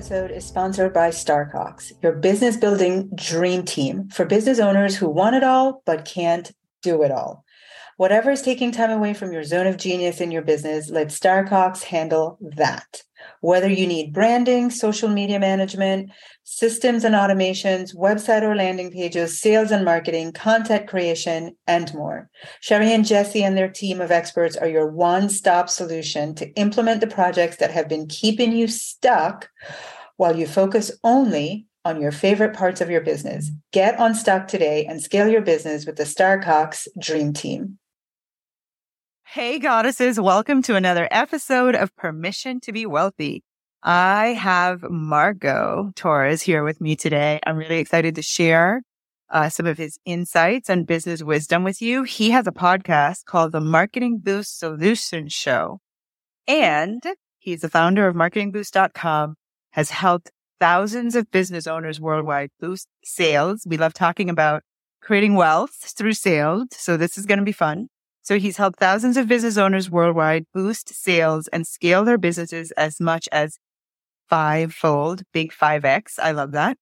Episode is sponsored by StarrCox, your business building dream team for business owners who want it all but can't do it all. Whatever is taking time away from your zone of genius in your business, let StarrCox handle that. Whether you need branding, social media management, systems and automations, website or landing pages, sales and marketing, content creation, and more. Sherry and Jesse and their team of experts are your one stop solution to implement the projects that have been keeping you stuck while you focus only on your favorite parts of your business. Get unstuck today and scale your business with the StarrCox Dream Team. Hey, goddesses, welcome to another episode of Permission to Be Wealthy. I have Marco Torres here with me today. I'm really excited to share uh, some of his insights and business wisdom with you. He has a podcast called the Marketing Boost Solution Show, and he's the founder of marketingboost.com, has helped thousands of business owners worldwide boost sales. We love talking about creating wealth through sales. So this is going to be fun. So he's helped thousands of business owners worldwide boost sales and scale their businesses as much as fivefold, big 5X. I love that.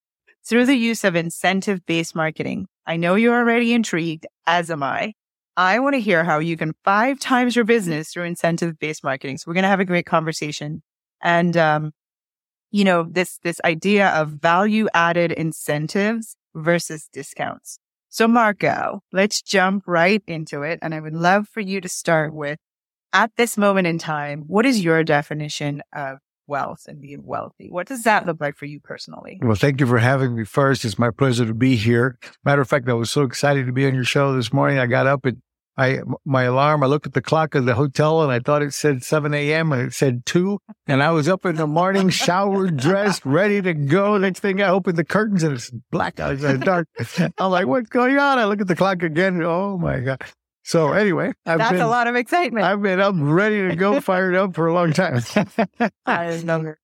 Through the use of incentive based marketing. I know you're already intrigued, as am I. I want to hear how you can five times your business through incentive based marketing. So we're going to have a great conversation. And, um, you know, this, this idea of value added incentives versus discounts. So Marco, let's jump right into it. And I would love for you to start with at this moment in time, what is your definition of wealth and being wealthy? What does that look like for you personally? Well, thank you for having me first. It's my pleasure to be here. Matter of fact, I was so excited to be on your show this morning. I got up at I my alarm. I looked at the clock of the hotel and I thought it said 7 a.m. and it said two. And I was up in the morning, showered, dressed, ready to go. Next thing I opened the curtains and it's black out, it's dark. I'm like, what's going on? I look at the clock again. Oh my god! So anyway, I've that's been, a lot of excitement. I've been up, ready to go, fired up for a long time.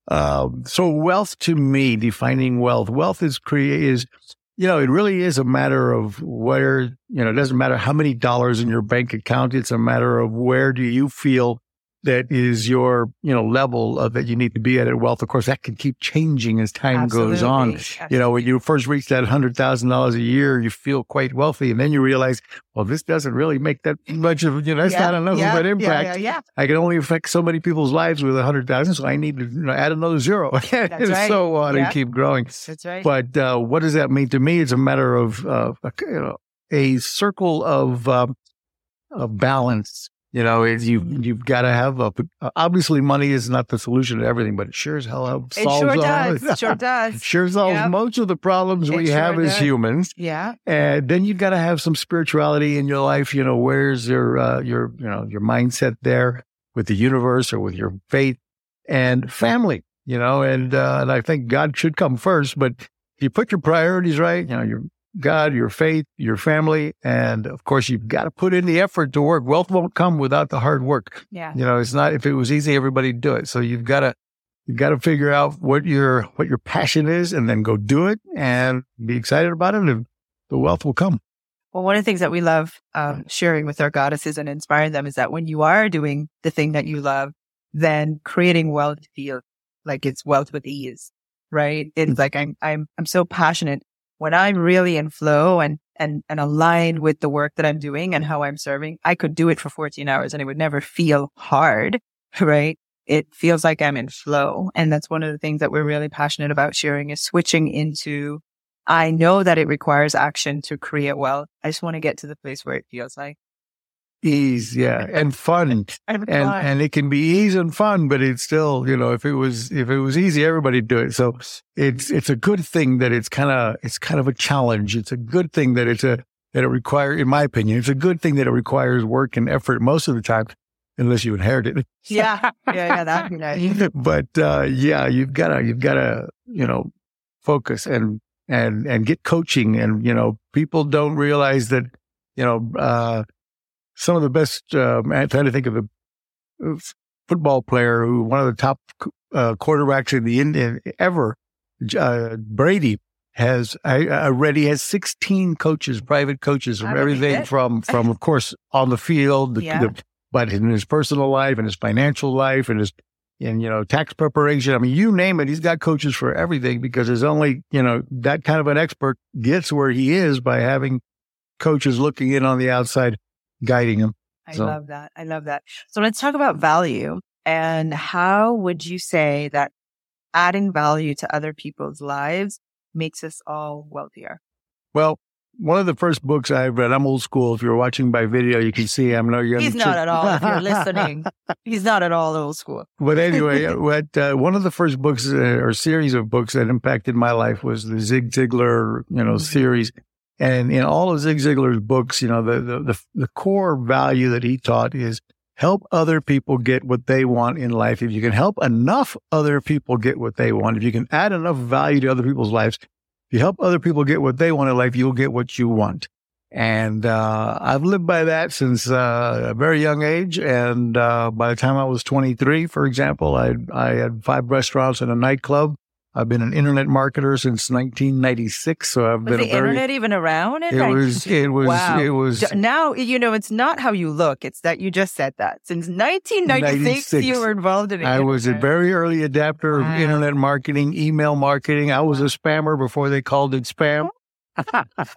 Um, so wealth to me, defining wealth, wealth is create is you know, it really is a matter of where, you know, it doesn't matter how many dollars in your bank account. It's a matter of where do you feel that is your, you know, level of, that you need to be at in wealth. Of course, that can keep changing as time Absolutely. goes on. Absolutely. You know, when you first reach that hundred thousand dollars a year, you feel quite wealthy. And then you realize, well, this doesn't really make that much of, you know, that's yeah, not enough yeah, of an impact. Yeah, I can only affect so many people's lives with a hundred thousand. So I need to you know, add another zero. and right. so on and keep growing. That's right. But, uh, what does that mean to me? It's a matter of, uh, you know, a circle of, um, of balance you know, you you've got to have a. Obviously, money is not the solution to everything, but it sure as hell helps. It sure does. It sure does. sure solves yep. most of the problems it we sure have does. as humans. Yeah. And then you've got to have some spirituality in your life. You know, where's your uh, your you know your mindset there with the universe or with your faith and family. You know, and uh, and I think God should come first, but if you put your priorities right, you know, your God, your faith, your family, and of course, you've got to put in the effort to work. Wealth won't come without the hard work. Yeah. You know, it's not, if it was easy, everybody'd do it. So you've got to, you've got to figure out what your, what your passion is and then go do it and be excited about it. And the wealth will come. Well, one of the things that we love um, sharing with our goddesses and inspiring them is that when you are doing the thing that you love, then creating wealth feels like it's wealth with ease, right? It's mm. like I'm, I'm, I'm so passionate when I'm really in flow and, and, and aligned with the work that I'm doing and how I'm serving, I could do it for 14 hours and it would never feel hard, right? It feels like I'm in flow. And that's one of the things that we're really passionate about sharing is switching into, I know that it requires action to create wealth. I just want to get to the place where it feels like ease, yeah, and fun, and and, and it can be ease and fun, but it's still, you know, if it was if it was easy, everybody'd do it. So it's it's a good thing that it's kind of it's kind of a challenge. It's a good thing that it's a that it requires, in my opinion, it's a good thing that it requires work and effort most of the time, unless you inherit it. Yeah, yeah, yeah, that'd be nice. but uh, yeah, you've got to you've got to you know focus and and and get coaching, and you know people don't realize that you know. uh some of the best. Uh, I'm trying to think of a football player who one of the top uh, quarterbacks in the Indian ever. Uh, Brady has already has 16 coaches, private coaches from everything from from of course on the field, the, yeah. the, but in his personal life and his financial life and his in, you know, tax preparation. I mean, you name it. He's got coaches for everything because there's only, you know, that kind of an expert gets where he is by having coaches looking in on the outside, guiding them. I so. love that. I love that. So let's talk about value and how would you say that adding value to other people's lives makes us all wealthier? Well, one of the first books I read, I'm old school. If you're watching by video, you can see I'm no young. He's not at all. If you're listening, he's not at all old school. But anyway, what uh, one of the first books uh, or series of books that impacted my life was the Zig Ziglar, you know, mm-hmm. series. And in all of Zig Ziglar's books, you know, the, the the the core value that he taught is help other people get what they want in life. If you can help enough other people get what they want, if you can add enough value to other people's lives, if you help other people get what they want in life, you'll get what you want. And uh, I've lived by that since uh, a very young age. And uh, by the time I was 23, for example, I, I had five restaurants and a nightclub. I've been an internet marketer since 1996, so I've was been the a very, internet even around. it was. It was. Wow. It was. Now you know it's not how you look; it's that you just said that. Since 1996, you were involved in it. I was a very early adapter wow. of internet marketing, email marketing. I was a spammer before they called it spam.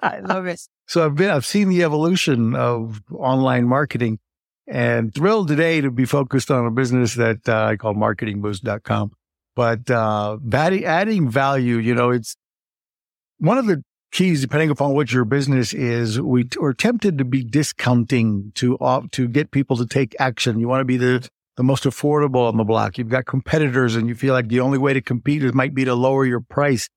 I love it. So I've been. I've seen the evolution of online marketing, and thrilled today to be focused on a business that uh, I call MarketingBoost.com. But uh, adding, adding value, you know, it's one of the keys, depending upon what your business is, we are tempted to be discounting to to get people to take action. You want to be the the most affordable on the block. You've got competitors, and you feel like the only way to compete is might be to lower your price.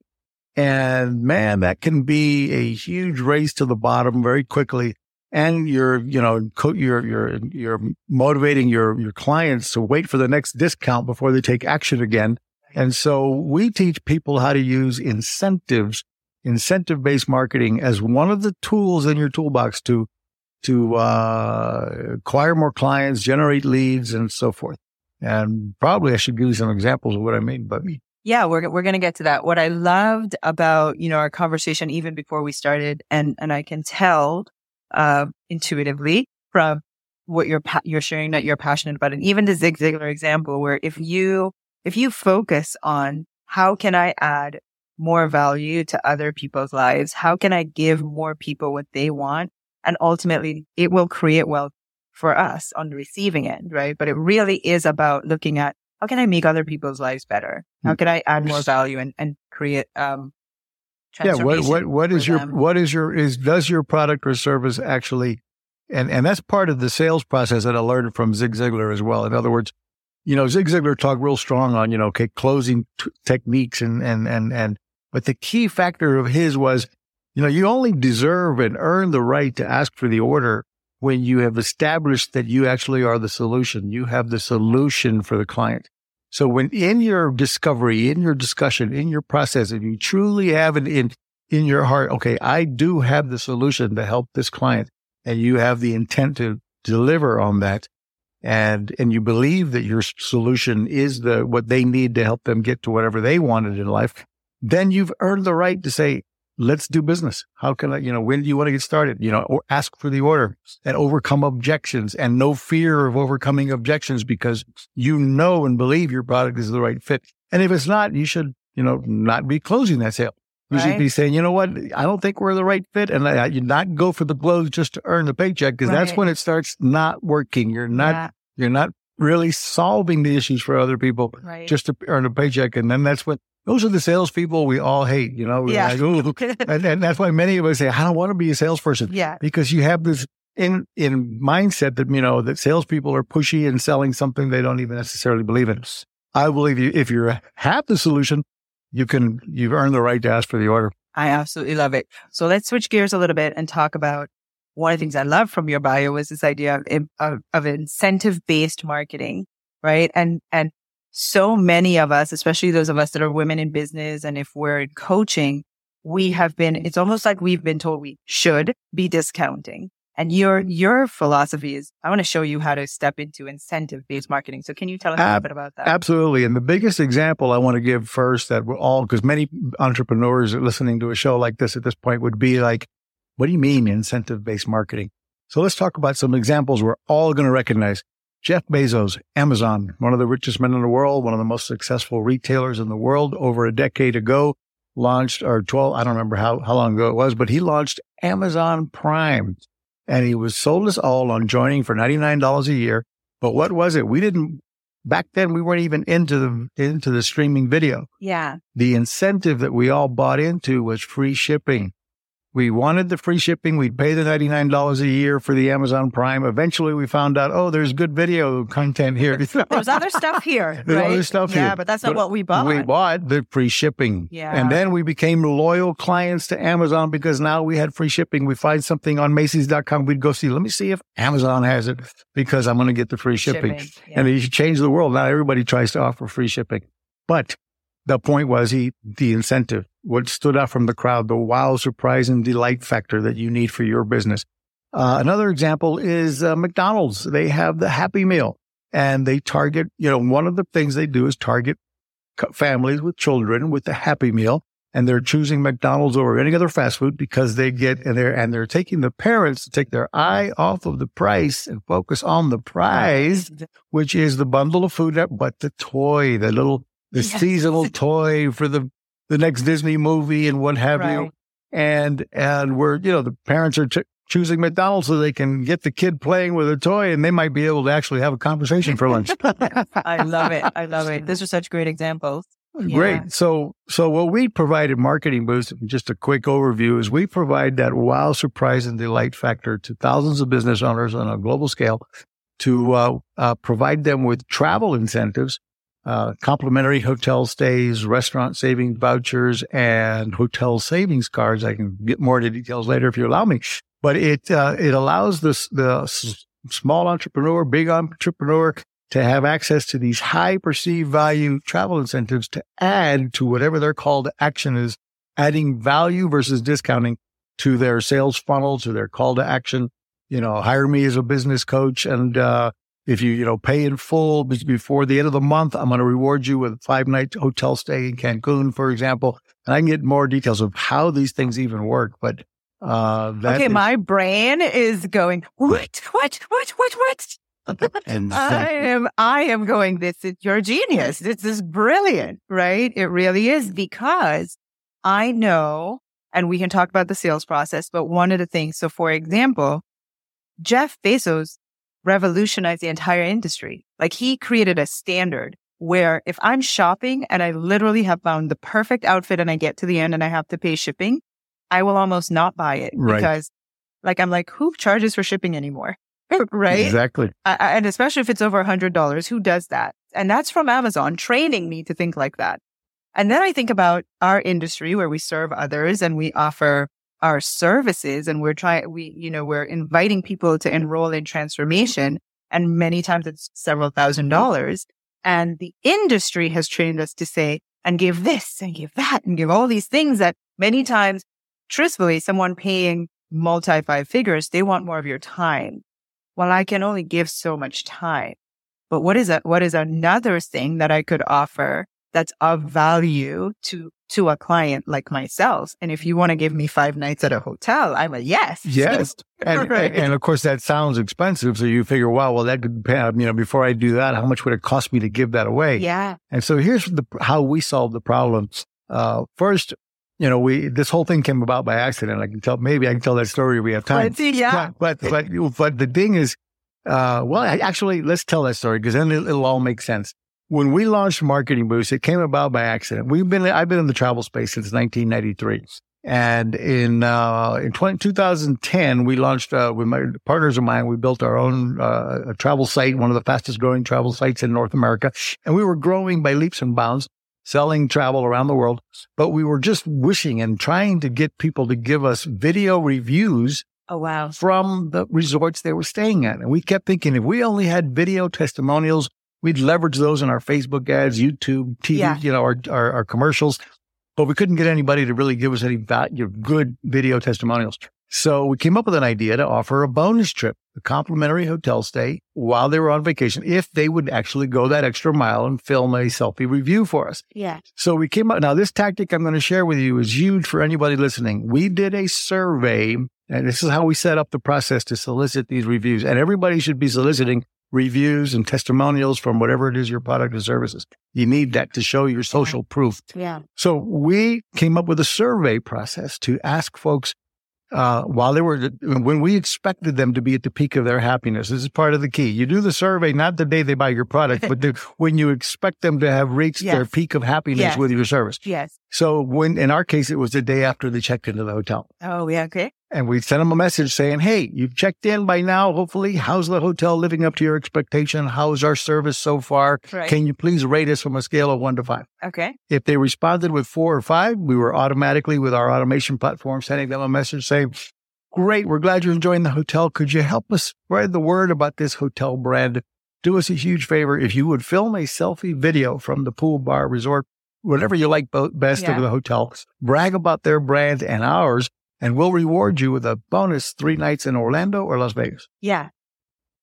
And man, that can be a huge race to the bottom very quickly. And you're, you know, you're you're you're motivating your your clients to wait for the next discount before they take action again. And so we teach people how to use incentives, incentive based marketing as one of the tools in your toolbox to, to, uh, acquire more clients, generate leads and so forth. And probably I should give you some examples of what I mean, but yeah, we're we're going to get to that. What I loved about, you know, our conversation even before we started and and I can tell uh intuitively from what you're you're sharing that you're passionate about and even the Zig Ziglar example where if you if you focus on how can I add more value to other people's lives? How can I give more people what they want? And ultimately it will create wealth for us on the receiving end, right? But it really is about looking at how can I make other people's lives better? How can I add more value and, and create, um, yeah. What, what, what is your, them? what is your, is, does your product or service actually, and, and that's part of the sales process that I learned from Zig Ziglar as well. In other words, you know, Zig Ziglar talked real strong on, you know, okay, closing t- techniques and, and, and, and, but the key factor of his was, you know, you only deserve and earn the right to ask for the order when you have established that you actually are the solution. You have the solution for the client. So when in your discovery, in your discussion, in your process, if you truly have it in, in your heart, okay, I do have the solution to help this client and you have the intent to deliver on that, and and you believe that your solution is the what they need to help them get to whatever they wanted in life, then you've earned the right to say, let's do business. How can I, you know, when do you want to get started? You know, or ask for the order and overcome objections and no fear of overcoming objections because you know and believe your product is the right fit. And if it's not, you should, you know, not be closing that sale. You right. should be saying, you know what? I don't think we're the right fit. And I, you not go for the blows just to earn the paycheck because right. that's when it starts not working. You're not, yeah. you're not really solving the issues for other people right. just to earn a paycheck. And then that's what, those are the salespeople we all hate, you know? Yeah. Like, and, and, that's why many of us say, I don't want to be a salesperson. Yeah. Because you have this in, in mindset that, you know, that salespeople are pushy and selling something they don't even necessarily believe in. I believe you, if you have the solution, you can, you've earned the right to ask for the order. I absolutely love it. So let's switch gears a little bit and talk about one of the things I love from your bio was this idea of, of, of incentive based marketing, right? And, and so many of us, especially those of us that are women in business and if we're in coaching, we have been, it's almost like we've been told we should be discounting. And your your philosophy is I want to show you how to step into incentive based marketing. So can you tell us a little bit about that? Absolutely. And the biggest example I want to give first that we're all because many entrepreneurs are listening to a show like this at this point would be like, what do you mean incentive based marketing? So let's talk about some examples we're all going to recognize. Jeff Bezos, Amazon, one of the richest men in the world, one of the most successful retailers in the world over a decade ago, launched, or 12, I don't remember how, how long ago it was, but he launched Amazon Prime and he was sold us all on joining for $99 a year. But what was it? We didn't, back then we weren't even into the, into the streaming video. Yeah. The incentive that we all bought into was free shipping. We wanted the free shipping. We'd pay the $99 a year for the Amazon Prime. Eventually we found out, oh, there's good video content here. There's other stuff here. There's right? other stuff yeah, here. Yeah, but that's not But what we bought. We bought the free shipping. Yeah. And then we became loyal clients to Amazon because now we had free shipping. We find something on Macy's.com. We'd go see, let me see if Amazon has it because I'm going to get the free shipping. yeah. And you change the world. Now everybody tries to offer free shipping. But the point was he, the incentive, what stood out from the crowd, the wow, surprise and delight factor that you need for your business. Uh, another example is uh, McDonald's. They have the Happy Meal and they target, you know, one of the things they do is target families with children with the Happy Meal. And they're choosing McDonald's over any other fast food because they get, and they're, and they're taking the parents to take their eye off of the price and focus on the prize which is the bundle of food, that- but the toy, the little, the Yes. seasonal toy for the, the next Disney movie and what have you. And, and we're, you know, the parents are ch- choosing McDonald's so they can get the kid playing with a toy and they might be able to actually have a conversation for lunch. I love it. I love it. These are such great examples. Yeah. Great. So, so what we provided marketing boost, just a quick overview is we provide that wow, surprise and delight factor to thousands of business owners on a global scale to uh, uh, provide them with travel incentives, uh, complimentary hotel stays, restaurant savings vouchers, and hotel savings cards. I can get more into details later if you allow me, but it, uh, it allows this, the small entrepreneur, big entrepreneur to have access to these high perceived value travel incentives to add to whatever their call to action is, adding value versus discounting to their sales funnel, to their call to action. You know, hire me as a business coach. And, uh, if you, you know, pay in full before the end of the month, I'm going to reward you with a five night hotel stay in Cancun, for example. And I can get more details of how these things even work. But, uh, that okay, is- my brain is going, what, what, what, what, what? and I am, I am going, this is your genius. This is brilliant, right? It really is because I know, and we can talk about the sales process, but one of the things, so for example, Jeff Bezos revolutionized the entire industry. Like he created a standard where if I'm shopping and I literally have found the perfect outfit and I get to the end and I have to pay shipping, I will almost not buy it Right. because like I'm like, who charges for shipping anymore? right? exactly. I, and especially if it's over a hundred dollars, who does that? And that's from Amazon training me to think like that. And then I think about our industry where we serve others and we offer our services and we're trying, we, you know, we're inviting people to enroll in transformation. And many times it's several thousand mm-hmm. dollars. And the industry has trained us to say, and give this and give that and give all these things that many times, truthfully, someone paying multi five figures, they want more of your time well, I can only give so much time. But what is a, what is another thing that I could offer that's of value to, to a client like myself? And if you want to give me five nights at a hotel, I'm a yes. Yes. And, Right. and of course that sounds expensive. So you figure, wow, well, that could, pay- you know, before I do that, how much would it cost me to give that away? yeah. And so here's the, how we solve the problems. Uh, first, you know, we, this whole thing came about by accident. I can tell, maybe I can tell that story if we have time. But yeah. But, but, but, but the thing is, uh, well, I- actually, let's tell that story because then it'll, it'll all make sense. When we launched Marketing Boost, it came about by accident. We've been, I've been in the travel space since 1993. And in, uh, in 20, 2010, we launched, uh, with my partners of mine, we built our own, uh, a travel site, one of the fastest growing travel sites in North America. And we were growing by leaps and bounds, selling travel around the world. But we were just wishing and trying to get people to give us video reviews Oh, wow. from the resorts they were staying at. And we kept thinking if we only had video testimonials, we'd leverage those in our Facebook ads, YouTube, TV, Yeah. you know, our, our, our commercials. But we couldn't get anybody to really give us any value, good video testimonials. So we came up with an idea to offer a bonus trip, a complimentary hotel stay while they were on vacation, if they would actually go that extra mile and film a selfie review for us. Yeah. So we came up. Now, this tactic I'm going to share with you is huge for anybody listening. We did a survey, and this is how we set up the process to solicit these reviews. And everybody should be soliciting reviews and testimonials from whatever it is your product or services. You need that to show your social proof. Yeah. So we came up with a survey process to ask folks uh, while they were when we expected them to be at the peak of their happiness. This is part of the key. You do the survey not the day they buy your product, but the, when you expect them to have reached Yes. their peak of happiness Yes. with your service. Yes. So when in our case, it was the day after they checked into the hotel. Oh, yeah. Okay. And we sent them a message saying, Hey, you've checked in by now. Hopefully, how's the hotel living up to your expectation? How's our service so far? Right. Can you please rate us from a scale of one to five? Okay. If they responded with four or five, we were automatically with our automation platform sending them a message saying, Great, we're glad you're enjoying the hotel. Could you help us spread the word about this hotel brand? Do us a huge favor. If you would film a selfie video from the pool bar resort, whatever you like best Yeah. of the hotels. brag about their brand and ours, and we'll reward you with a bonus three nights in Orlando or Las Vegas. Yeah.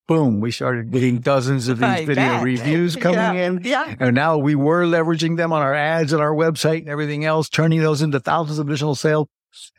Boom. We started getting dozens of these I video bet. reviews coming Yeah. in. Yeah. And now we were leveraging them on our ads and our website and everything else, turning those into thousands of additional sales.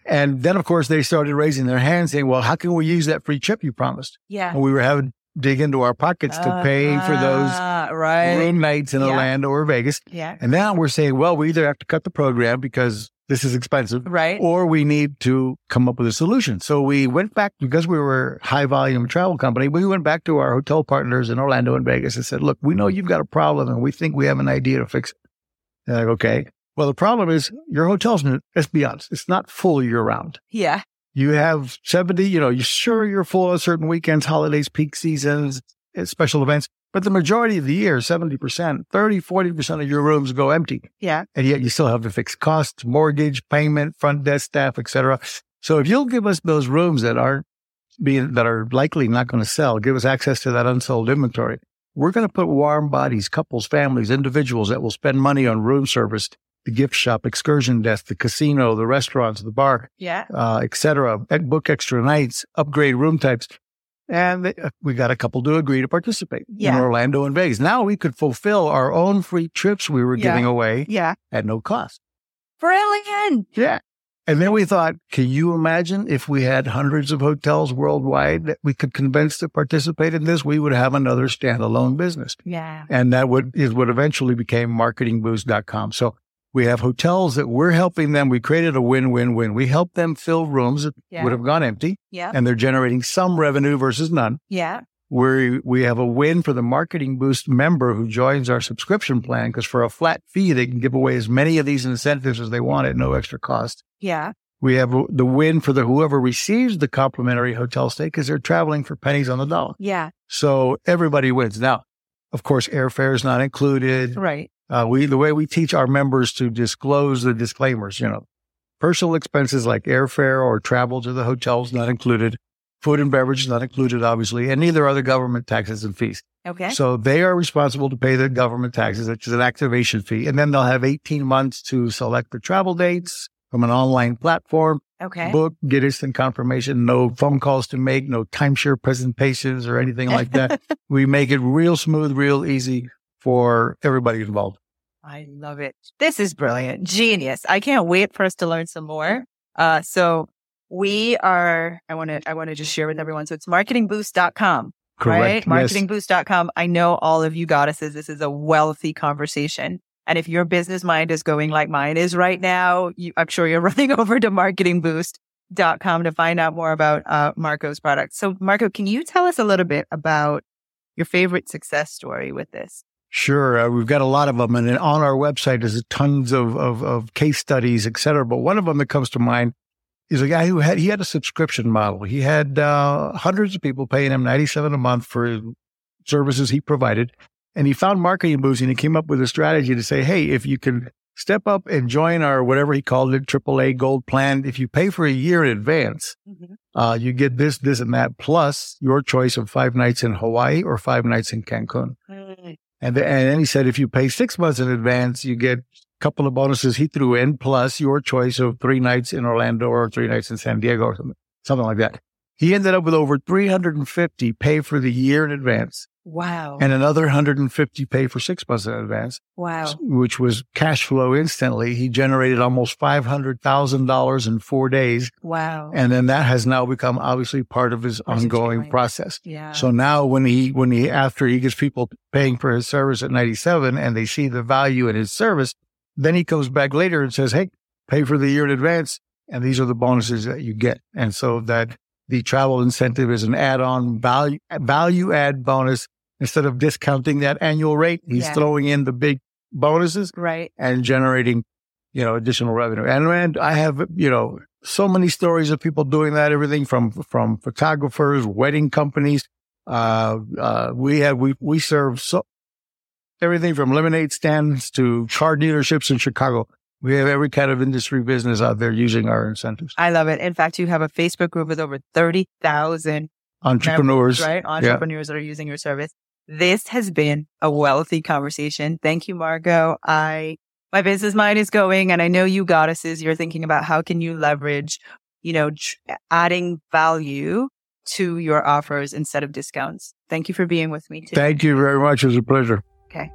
And then, of course, they started raising their hands saying, well, how can we use that free trip you promised? Yeah. And we were having to dig into our pockets to pay for those Ah, right. room nights in Yeah. Orlando or Vegas. Yeah. And now we're saying, well, we either have to cut the program because this is expensive Right. or we need to come up with a solution. So we went back because we were a high volume travel company. We went back to our hotel partners in Orlando and Vegas and said, look, we know you've got a problem and we think we have an idea to fix it. They're like, okay. Well, the problem is your hotel's, let's be honest, it's not full year round. Yeah. You have 70, you know, you're sure you're full on certain weekends, holidays, peak seasons, special events, but the majority of the year, 70%, 30, 40% of your rooms go empty Yeah. and yet you still have to fix costs, mortgage, payment, front desk staff, etc. So if you'll give us those rooms that aren't being that are likely not going to sell, give us access to that unsold inventory. We're going to put warm bodies, couples, families, individuals that will spend money on room service, the gift shop, excursion desk, the casino, the restaurants, the bar, Yeah. uh, etc. Book extra nights, upgrade room types. And uh, we got a couple to agree to participate Yeah. in Orlando and Vegas. Now we could fulfill our own free trips we were Yeah. giving away Yeah. at no cost. Brilliant. Yeah. And then we thought, can you imagine if we had hundreds of hotels worldwide that we could convince to participate in this? We would have another standalone business. Yeah. And that would is what eventually became marketingboost.com. So we have hotels that we're helping them. We created a win-win-win. We help them fill rooms that Yeah. would have gone empty Yeah. and they're generating some revenue versus none. Yeah. We we have a win for the Marketing Boost member who joins our subscription plan because for a flat fee, they can give away as many of these incentives as they want at no extra cost. Yeah. We have the win for the whoever receives the complimentary hotel stay because they're traveling for pennies on the dollar. Yeah. So everybody wins. Now, of course, airfare is not included. Right. Uh, we the way we teach our members to disclose the disclaimers, you know, personal expenses like airfare or travel to the hotels not included, food and beverage not included, obviously, and neither are the government taxes and fees. Okay. So they are responsible to pay the government taxes, which is an activation fee, and then they'll have 18 months to select the travel dates from an online platform Okay. book, get instant confirmation, no phone calls to make, no timeshare presentations or anything like that. we make it real smooth, real easy for everybody involved. I love it. This is brilliant. Genius. I can't wait for us to learn some more. Uh, so we are, I want to, I want to just share with everyone. So it's marketingboost.com, right? Yes. Marketingboost.com. I know all of you goddesses, this is a wealthy conversation. And if your business mind is going like mine is right now, you, I'm sure you're running over to marketingboost.com to find out more about uh, Marco's product. So Marco, can you tell us a little bit about your favorite success story with this? Sure. Uh, we've got a lot of them. And on our website, there's tons of, of, of case studies, et cetera. But one of them that comes to mind is a guy who had, he had a subscription model. He had uh, hundreds of people paying him 97 a month for services he provided. And he found marketing boost and he came up with a strategy to say, Hey, if you can step up and join our, whatever he called it, AAA gold plan, if you pay for a year in advance, uh, you get this, this and that, plus your choice of five nights in Hawaii or five nights in Cancun. And, th- and then he said, if you pay six months in advance, you get a couple of bonuses he threw in, plus your choice of three nights in Orlando or three nights in San Diego or something, something like that. He ended up with over 350 pay for the year in advance. Wow. And another 150 pay for six months in advance. Wow. Which was cash flow instantly. He generated almost $500,000 in four days. Wow. And then that has now become obviously part of his ongoing process. Yeah. So now when he, when he, after he gets people paying for his service at 97 and they see the value in his service, then he comes back later and says, Hey, pay for the year in advance. And these are the bonuses that you get. And so that the travel incentive is an add-on value, value add bonus instead of discounting that annual rate. He's Yeah. throwing in the big bonuses right. and generating, you know, additional revenue. And, and I have, you know, so many stories of people doing that, everything from, from photographers, wedding companies. Uh, uh, we have, we, we serve so everything from lemonade stands to car dealerships in Chicago. We have every kind of industry business out there using our incentives. I love it. In fact, you have a Facebook group with over 30,000 Entrepreneurs. right? Entrepreneurs that are using your service. This has been a wealthy conversation. Thank you, Marco. I, my business mind is going and I know you goddesses, you're thinking about how can you leverage, you know, tr- adding value to your offers instead of discounts. Thank you for being with me today. Thank you very much. It was a pleasure. Okay.